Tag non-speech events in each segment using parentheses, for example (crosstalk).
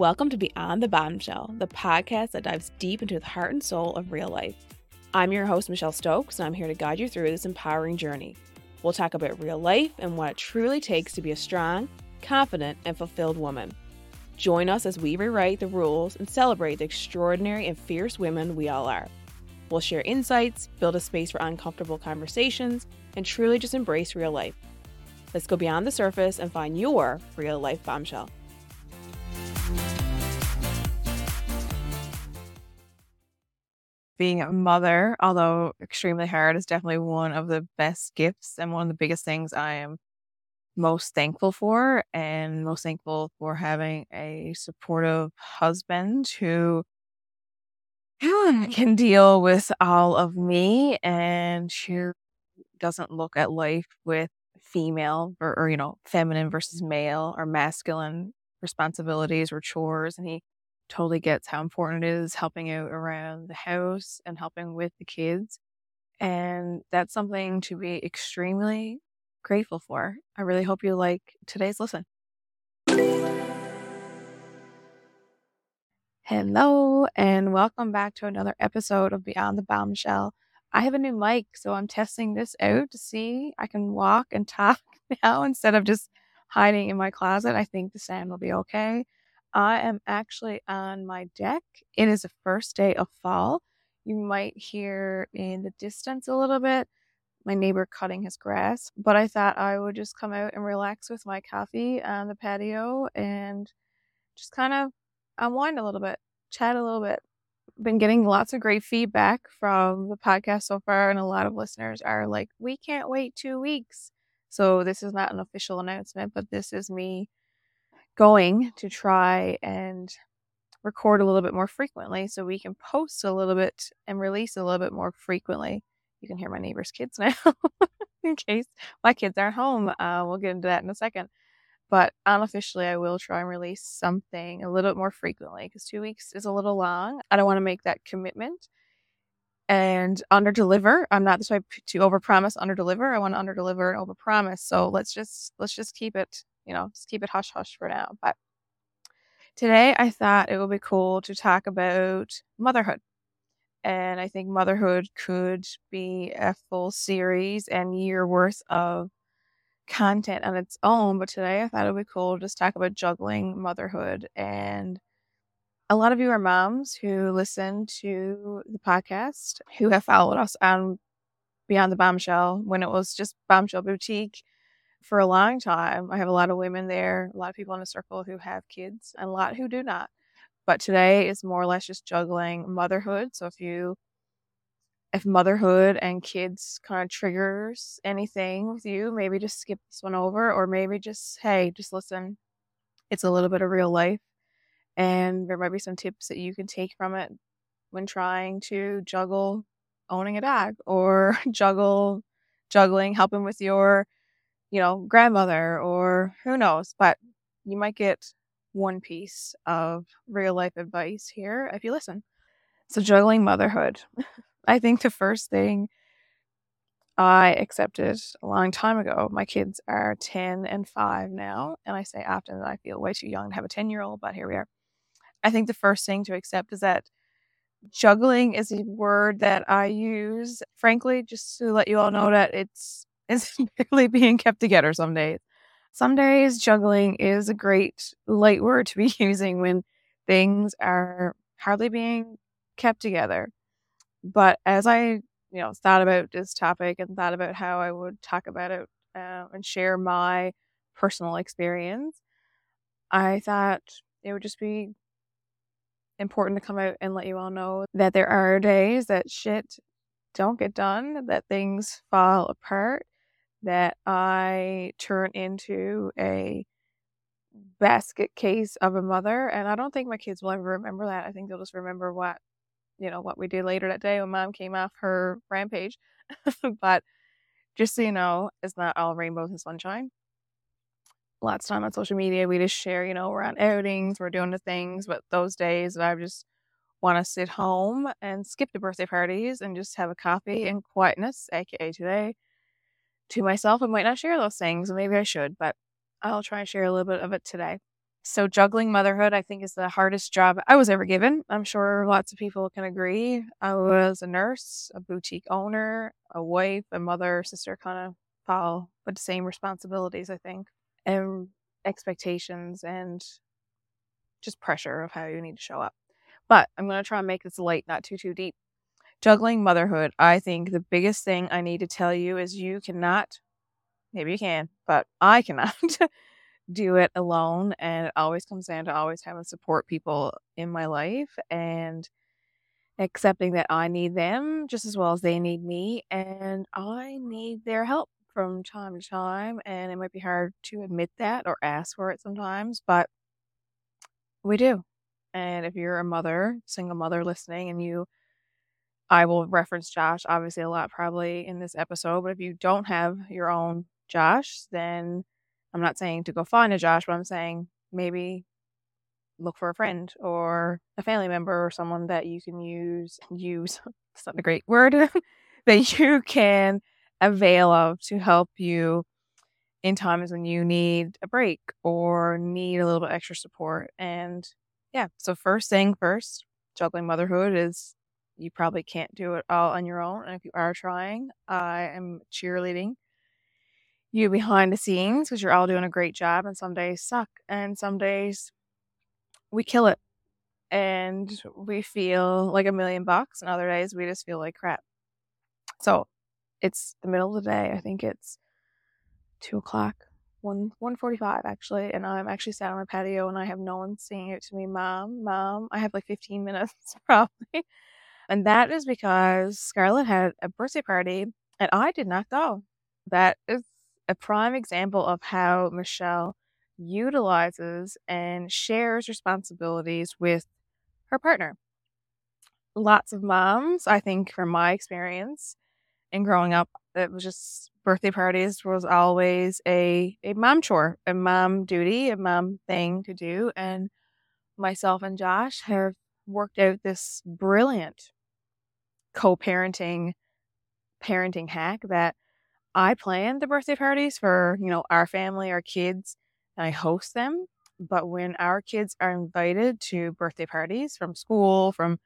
Welcome to Beyond the Bombshell, the podcast that dives deep into the heart and soul of real life. I'm your host, Michelle Stokes, and I'm here to guide you through this empowering journey. We'll talk about real life and what it truly takes to be a strong, confident, and fulfilled woman. Join us as we rewrite the rules and celebrate the extraordinary and fierce women we all are. We'll share insights, build a space for uncomfortable conversations, and truly just embrace real life. Let's go beyond the surface and find your real life bombshell. Being a mother, although extremely hard, is definitely one of the best gifts and one of the biggest things I am most thankful for, and most thankful for having a supportive husband who (sighs) can deal with all of me and who doesn't look at life with female or, or you know feminine versus male or masculine responsibilities or chores and he totally gets how important it is helping out around the house and helping with the kids. And that's something to be extremely grateful for. I really hope you like today's listen. Hello, and welcome back to another episode of Beyond the Bombshell. I have a new mic, so I'm testing this out to see I can walk and (laughs) talk now instead of just hiding in my closet. I think the sound will be okay. I am actually on my deck. It is the first day of fall. You might hear in the distance a little bit my neighbor cutting his grass, but I thought I would just come out and relax with my coffee on the patio and just kind of unwind a little bit, chat a little bit. Been getting lots of great feedback from the podcast so far, and a lot of listeners are like, We can't wait two weeks. So, this is not an official announcement, but this is me going to try and record a little bit more frequently so we can post a little bit and release a little bit more frequently. You can hear my neighbor's kids (laughs) now in case my kids aren't home. Uh, we'll get into that in a second. But unofficially, I will try and release something a little bit more frequently because two weeks is a little long. I don't want to make that commitment and under deliver. I'm not the type to over promise, under deliver. I want to under deliver and over promise. So let's just let's just keep it you know, just keep it hush hush for now. But today I thought it would be cool to talk about motherhood. And I think motherhood could be a full series and year worth of content on its own. But today I thought it would be cool to just talk about juggling motherhood. And a lot of you are moms who listen to the podcast, who have followed us on Beyond the Bombshell when it was just Bombshell Boutique for a long time. I have a lot of women there, a lot of people in a circle who have kids, and a lot who do not. But today is more or less just juggling motherhood. So if you if motherhood and kids kind of triggers anything with you, maybe just skip this one over, or maybe just, hey, just listen. It's a little bit of real life. And there might be some tips that you can take from it when trying to juggle owning a dog or (laughs) juggle juggling, helping with your you know, grandmother or who knows, but you might get one piece of real life advice here if you listen. So, juggling motherhood. (laughs) I think the first thing I accepted a long time ago, my kids are 10 and 5 now. And I say often that I feel way too young to have a 10 year old, but here we are. I think the first thing to accept is that juggling is a word that I use, frankly, just to let you all know that it's is (laughs) barely being kept together some days. Some days juggling is a great light word to be (laughs) using when things are hardly being kept together. But as I, you know, thought about this topic and thought about how I would talk about it uh, and share my personal experience, I thought it would just be important to come out and let you all know that there are days that shit don't get done, that things fall apart, that I turn into a basket case of a mother. And I don't think my kids will ever remember that. I think they'll just remember what, you know, what we did later that day when mom came off her rampage. (laughs) but just so you know, it's not all rainbows and sunshine. Lots of time on social media, we just share, you know, we're on outings, we're doing the things, but those days that I just want to sit home and skip the birthday parties and just have a coffee and quietness, aka today, to myself. I might not share those things, maybe I should, but I'll try and share a little bit of it today. So, juggling motherhood, I think, is the hardest job I was ever given. I'm sure lots of people can agree. I was a nurse, a boutique owner, a wife, a mother, sister, kind of follow, but the same responsibilities, I think, and expectations and just pressure of how you need to show up. But I'm going to try and make this light, not too, too deep. Juggling motherhood, I think the biggest thing I need to tell you is you cannot, maybe you can, but I cannot (laughs) do it alone. And it always comes down to always having support people in my life and accepting that I need them just as well as they need me. And I need their help from time to time. And it might be hard to admit that or ask for it sometimes, but we do. And if you're a mother, single mother listening, and you, I will reference Josh obviously a lot probably in this episode, but if you don't have your own Josh, then I'm not saying to go find a Josh, but I'm saying maybe look for a friend or a family member or someone that you can use use (laughs) it's not a great word (laughs) that you can avail of to help you in times when you need a break or need a little bit extra support. And yeah so first thing first juggling motherhood is you probably can't do it all on your own and if you are trying i am cheerleading you behind the scenes because you're all doing a great job and some days suck and some days we kill it and we feel like a million bucks and other days we just feel like crap. So it's the middle of the day i think it's two o'clock one one forty five actually and i'm actually sat on my patio and i have no one saying it to me mom mom i have like 15 minutes (laughs) probably and that is because scarlett had a birthday party and i did not go that is a prime example of how Michelle utilizes and shares responsibilities with her partner. Lots of moms, I think, from my experience in growing up, it was just birthday parties was always a, a mom chore, a mom duty, a mom thing to do. And myself and Josh have worked out this brilliant co parenting parenting hack that I plan the birthday parties for, you know, our family, our kids, and I host them. But when our kids are invited to birthday parties from school, from,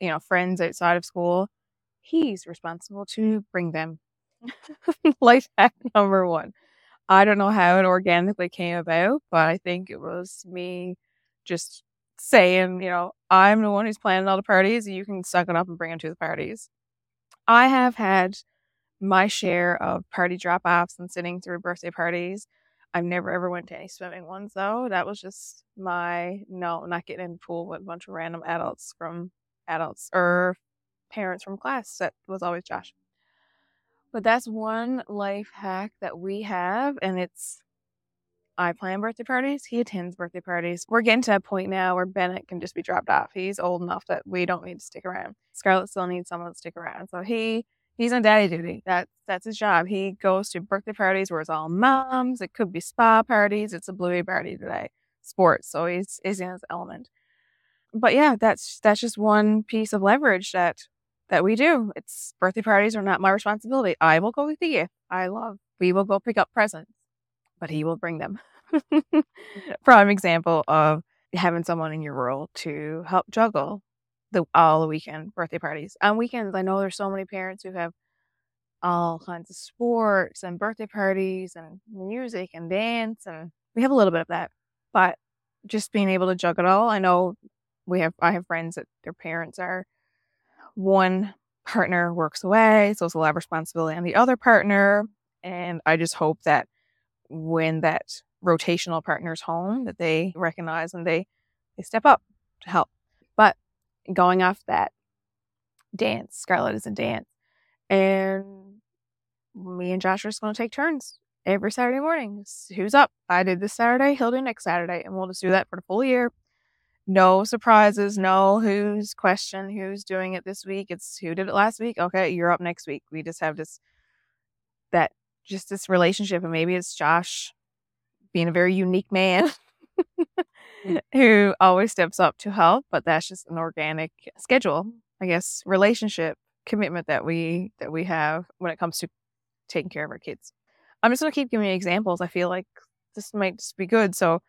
you know, friends outside of school, he's responsible to bring them. (laughs) Life hack number one. I don't know how it organically came about, but I think it was me just saying, you know, I'm the one who's planning all the parties. You can suck it up and bring them to the parties. I have had my share of party drop offs and sitting through birthday parties. I've never ever went to any swimming ones though. That was just my no, not getting in the pool with a bunch of random adults from adults or parents from class. That was always Josh. But that's one life hack that we have, and it's I plan birthday parties. He attends birthday parties. We're getting to a point now where Bennett can just be dropped off. He's old enough that we don't need to stick around. Scarlett still needs someone to stick around. So he He's on daddy duty. That's that's his job. He goes to birthday parties where it's all moms. It could be spa parties. It's a bluey party today. Sports. So he's he's in his element. But yeah, that's that's just one piece of leverage that that we do. It's birthday parties are not my responsibility. I will go with gift. I love. We will go pick up presents, but he will bring them. (laughs) Prime example of having someone in your world to help juggle the all the weekend birthday parties. On weekends, I know there's so many parents who have all kinds of sports and birthday parties and music and dance and we have a little bit of that. But just being able to juggle it all, I know we have I have friends that their parents are one partner works away, so it's a lot of responsibility on the other partner. And I just hope that when that rotational partner's home that they recognize and they they step up to help. But going off that dance. Scarlett is a dance. And me and Josh are just going to take turns every Saturday morning. Who's up? I did this Saturday, he'll do next Saturday. And we'll just do that for the full year. No surprises, no who's question, who's doing it this week. It's who did it last week. Okay, you're up next week. We just have this, just this relationship. And maybe it's Josh being a very unique man mm. (laughs) who always steps up to help, but that's just an organic schedule, I guess, relationship commitment that we that we have when it comes to taking care of our kids. I'm just gonna keep giving you examples. I feel like this might just be good. So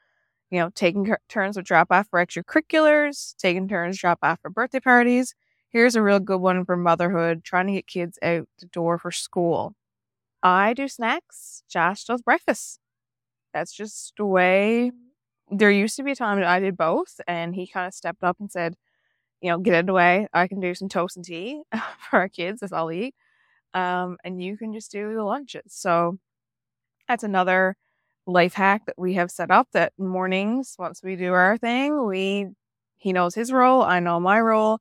you know, taking turns with drop off for extracurriculars, taking turns drop off for birthday parties. Here's a real good one for motherhood, trying to get kids out the door for school. I do snacks, Josh does breakfast. That's just the way there used to be a time that I did both, and he kind of stepped up and said, you know, get out of the way. I can do some toast and tea (laughs) for our kids. That's all eat. Um, and you can just do the lunches. So that's another life hack that we have set up that mornings, once we do our thing, we he knows his role, I know my role.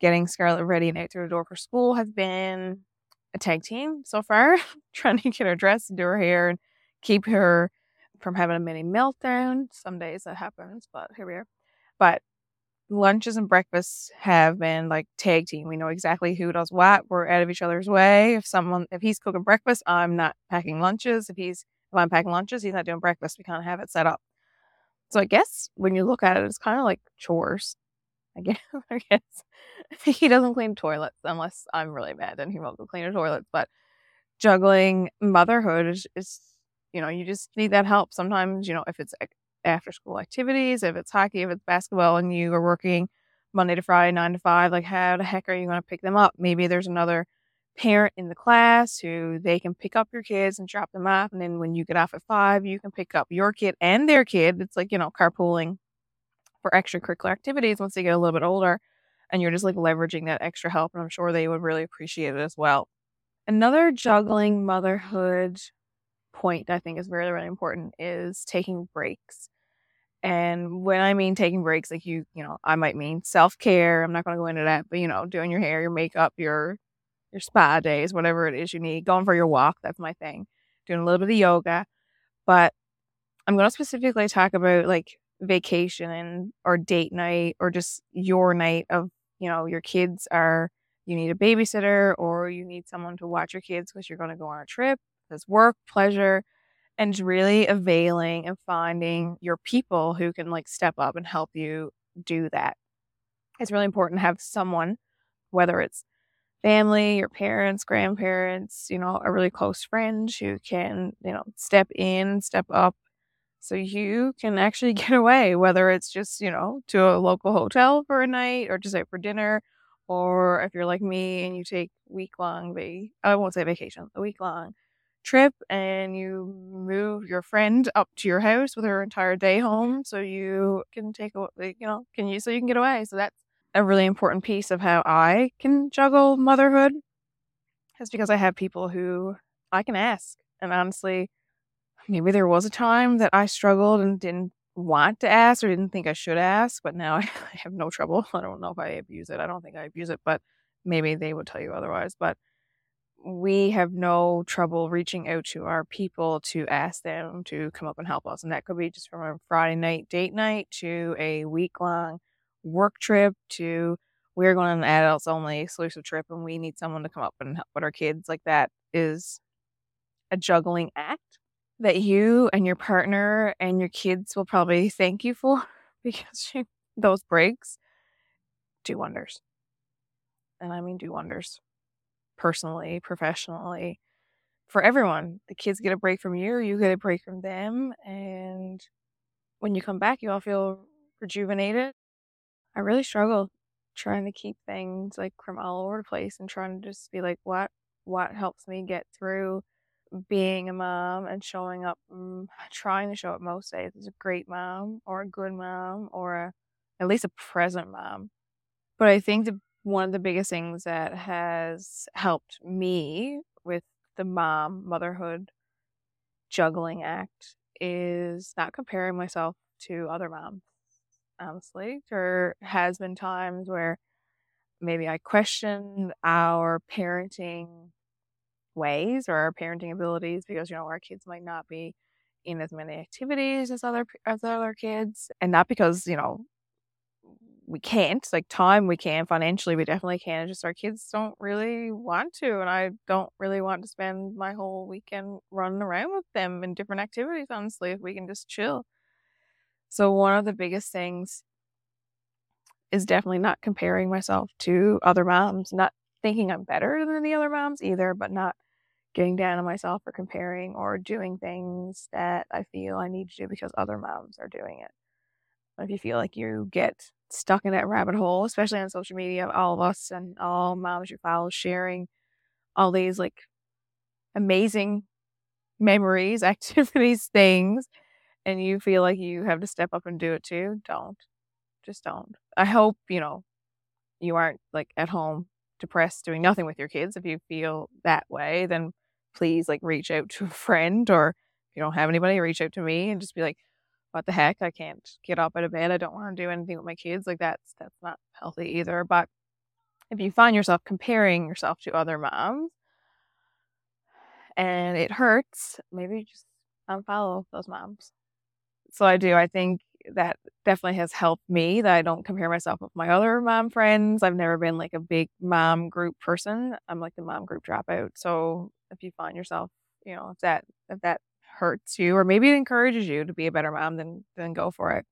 Getting Scarlett ready and out through the door for school has been a tag team so far, (laughs) trying to get her dressed and do her hair and keep her from having a mini meltdown. Some days that happens, but here we are. But lunches and breakfasts have been like tag team. We know exactly who does what. We're out of each other's way. If someone, if he's cooking breakfast, I'm not packing lunches. If he's, if I'm packing lunches, he's not doing breakfast. We kind of have it set up. So I guess when you look at it, it's kind of like chores. Guess, (laughs) I guess he doesn't clean toilets unless I'm really mad and he won't go clean the toilets. But juggling motherhood is, is, you know, you just need that help. Sometimes, you know, if it's after school activities, if it's hockey, if it's basketball, and you are working Monday to Friday, nine to five, like how the heck are you going to pick them up? Maybe there's another parent in the class who they can pick up your kids and drop them off. And then when you get off at five, you can pick up your kid and their kid. It's like, you know, carpooling for extracurricular activities once they get a little bit older. And you're just like leveraging that extra help. And I'm sure they would really appreciate it as well. Another juggling motherhood point I think is really, really important is taking breaks. And when I mean taking breaks, like you, you know, I might mean self care. I'm not going to go into that, but you know, doing your hair, your makeup, your your spa days, whatever it is you need, going for your walk. That's my thing. Doing a little bit of yoga, but I'm going to specifically talk about like vacation and or date night or just your night of you know your kids are you need a babysitter or you need someone to watch your kids because you're going to go on a trip as work, pleasure, and really availing and finding your people who can like step up and help you do that. It's really important to have someone, whether it's family, your parents, grandparents, you know, a really close friend who can, you know, step in, step up so you can actually (laughs) get away, whether it's just, you know, to a local hotel for a night or just out for dinner. Or if you're like me and you take week long, I won't say vacation, a week long trip and you move your friend up to your house with her entire day home so you can take a you know can you so you can get away so that's a really important piece of how i can juggle motherhood is because i have people who i can ask and honestly maybe there was a time that i struggled and didn't want to ask or didn't think i should ask but now (laughs) i have no trouble i don't know if i abuse it i don't think i abuse it but maybe they would tell you otherwise but we have no trouble reaching out to our people to ask them to come up and help us. And that could be just from a Friday night date night to a week long work trip to we're going on an adults only exclusive trip and we need someone to come up and help with our kids. Like that is a juggling act that you and your partner and your kids will probably thank you for (laughs) because you, those breaks do wonders. And I mean, do wonders personally, professionally, for everyone. The kids get a break from you, you get a break from them. And when you come back, you all feel rejuvenated. I really struggle trying to keep things like from all over the place and trying to just be like, what, what helps me get through being a mom and showing up, mm, trying to show up most days as a great mom or a good mom or a, at least a present mom. But I think the one of the biggest things that has helped me with the mom motherhood juggling act is not comparing myself to other moms. Honestly, there has been times where maybe I questioned our parenting ways or our parenting abilities because you know our kids might not be in as many activities as other as other kids and not because you know we can't like time we can financially we definitely can just our kids don't really want to and i don't really want to spend my whole weekend running around with them in different activities honestly if we can just chill. So one of the biggest things is definitely not comparing myself to other moms not thinking i'm better than the other moms either but not getting down on myself for comparing or doing things that i feel i need to do because other moms are doing it if you feel like you get stuck in that rabbit hole, especially on social media, all of us and all moms you follow sharing all these like amazing memories, (laughs) activities, things, and you feel like you have to step up and do it too, don't. Just don't. I hope, you know, you aren't like at home depressed doing nothing with your kids. If you feel that way, then please like reach out to a friend or if you don't have anybody, reach out to me and just be like, what the heck? I can't get up out of bed. I don't want to do anything with my kids. Like that's that's not healthy either. But if you find yourself comparing yourself to other moms and it hurts, maybe just unfollow those moms. So I do. I think that definitely has helped me that I don't compare myself with my other mom friends. I've never been like a big mom group person. I'm like the mom group dropout. So if you find yourself, you know, if that if that hurts you or maybe it encourages you to be a better mom, then then go for it.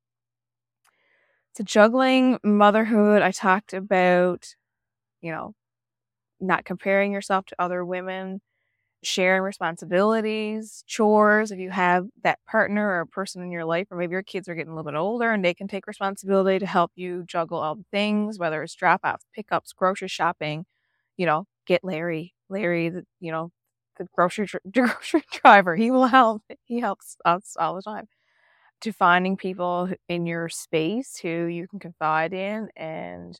So juggling motherhood, I talked about, you know, not comparing yourself to other women sharing responsibilities, chores, if you have that partner or person in your life, or maybe your kids are getting a little bit older and they can take responsibility to help you juggle all the things, whether it's drop offs, pickups, grocery shopping, you know, get Larry, Larry, you know, the grocery, the (laughs) grocery driver. He will help. He helps us all the time. To finding people in your space who you can confide in and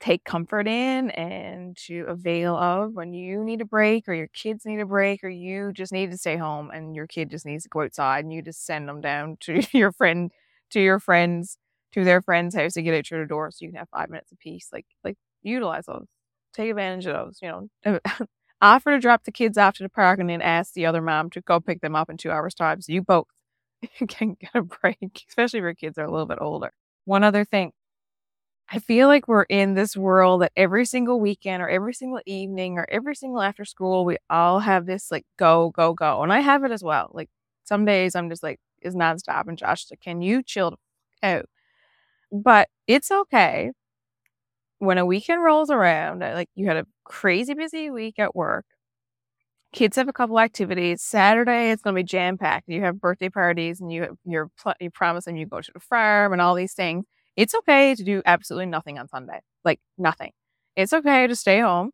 take comfort in and to avail of when you need a break or your kids need a break or you just need to stay home and your kid just needs to go outside and you just send them down (laughs) to your friend to your friends to their friend's house to get out through the door so you can have five minutes apiece like like utilize those take advantage of those you know (laughs) offer to drop the kids off to the park and then ask the other mom to go pick them up in two hours time so you both (laughs) can get a break especially if your kids are a little bit older. One other thing I feel like we're in this world that every single weekend or every single evening or every single after school, we all have this like go, go, go. And I have it as well. Like some days I'm just like, is nonstop. And Josh, like, can you chill out? But it's okay when a weekend rolls around, uh, like you had a crazy busy week at work. Kids have a couple activities. Saturday, it's going to be jam packed. You have birthday parties, and you you're you promise them you go to the farm and all these things it's okay to do absolutely nothing on Sunday. Like nothing. It's okay to stay home,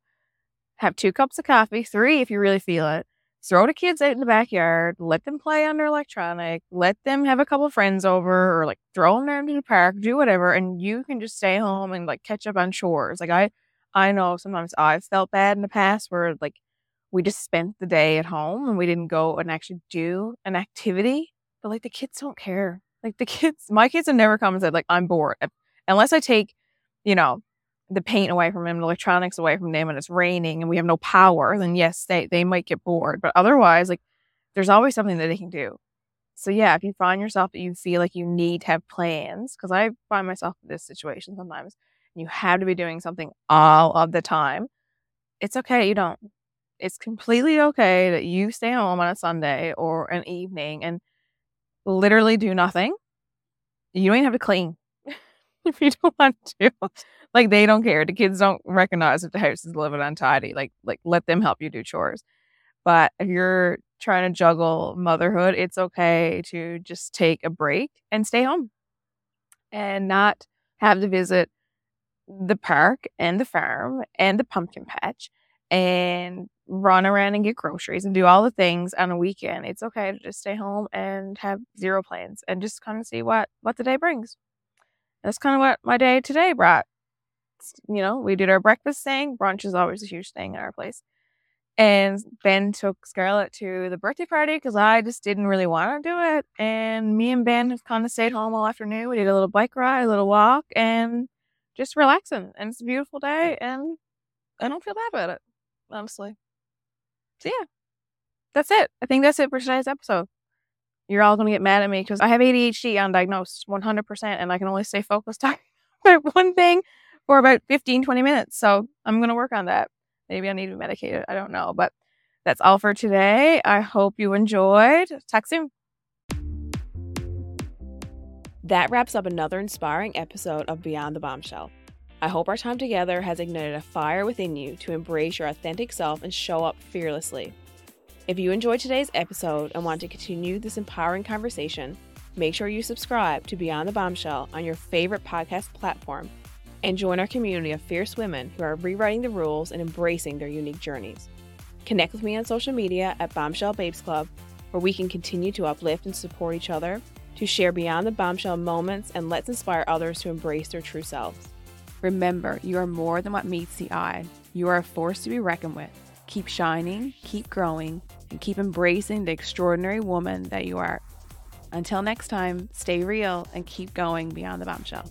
have two cups of coffee, three if you really feel it. Throw the kids out in the backyard, let them play their electronic, let them have a couple friends over, or like throw them down to the park, do whatever, and you can just stay home and like catch up on chores. Like I, I know sometimes I've felt bad in the past where like we just spent the day at home and we didn't go and actually do an activity, but like the kids don't care. Like the kids, my kids have never come and said like I'm bored unless I take, you know, the paint away from them, the electronics away from them, and it's raining and we have no power. Then yes, they they might get bored, but otherwise, like there's always something that they can do. So yeah, if you find yourself that you feel like you need to have plans, because I find myself in this situation sometimes, and you have to be doing something all of the time. It's okay, you don't. It's completely okay that you stay home on a Sunday or an evening and literally do nothing. You don't even have to clean (laughs) if you don't want to. Like they don't care. The kids don't recognize if the house is a little bit untidy. Like like let them help you do chores. But if you're trying to juggle motherhood, it's okay to just take a break and stay home and not have to visit the park and the farm and the pumpkin patch and run around and get groceries and do all the things on a weekend. It's okay to just stay home and have zero plans and just kind of see what what the day brings. That's kind of what my day today brought. You know, we did our breakfast thing. Brunch is always a huge thing in our place. And Ben took Scarlett to the birthday party because I just didn't really want to do it. And me and Ben have kind of stayed home all afternoon. We did a little bike ride, a little walk, and just relaxing. And it's a beautiful day, and I don't feel bad about it honestly. So yeah, that's it. I think that's it for today's episode. You're all gonna get mad at me because I have ADHD undiagnosed 100%, and I can only stay focused (laughs) on one thing for about 15, 20 minutes. So I'm gonna work on that. Maybe I need to be medicated. I don't know, but that's all for today. I hope you enjoyed. Talk soon. That wraps up another inspiring episode of Beyond the Bombshell. I hope our time together has ignited a fire within you to embrace your authentic self and show up fearlessly. If you enjoyed today's episode and want to continue this empowering conversation, make sure you subscribe to Beyond the Bombshell on your favorite podcast platform and join our community of fierce women who are rewriting the rules and embracing their unique journeys. Connect with me on social media at Bombshell Babes Club, where we can continue to uplift and support each other, to share beyond the bombshell moments, and let's inspire others to embrace their true selves. Remember, you are more than what meets the eye. You are a force to be reckoned with. Keep shining, keep growing, and keep embracing the extraordinary woman that you are. Until next time, stay real and keep going beyond the bombshell.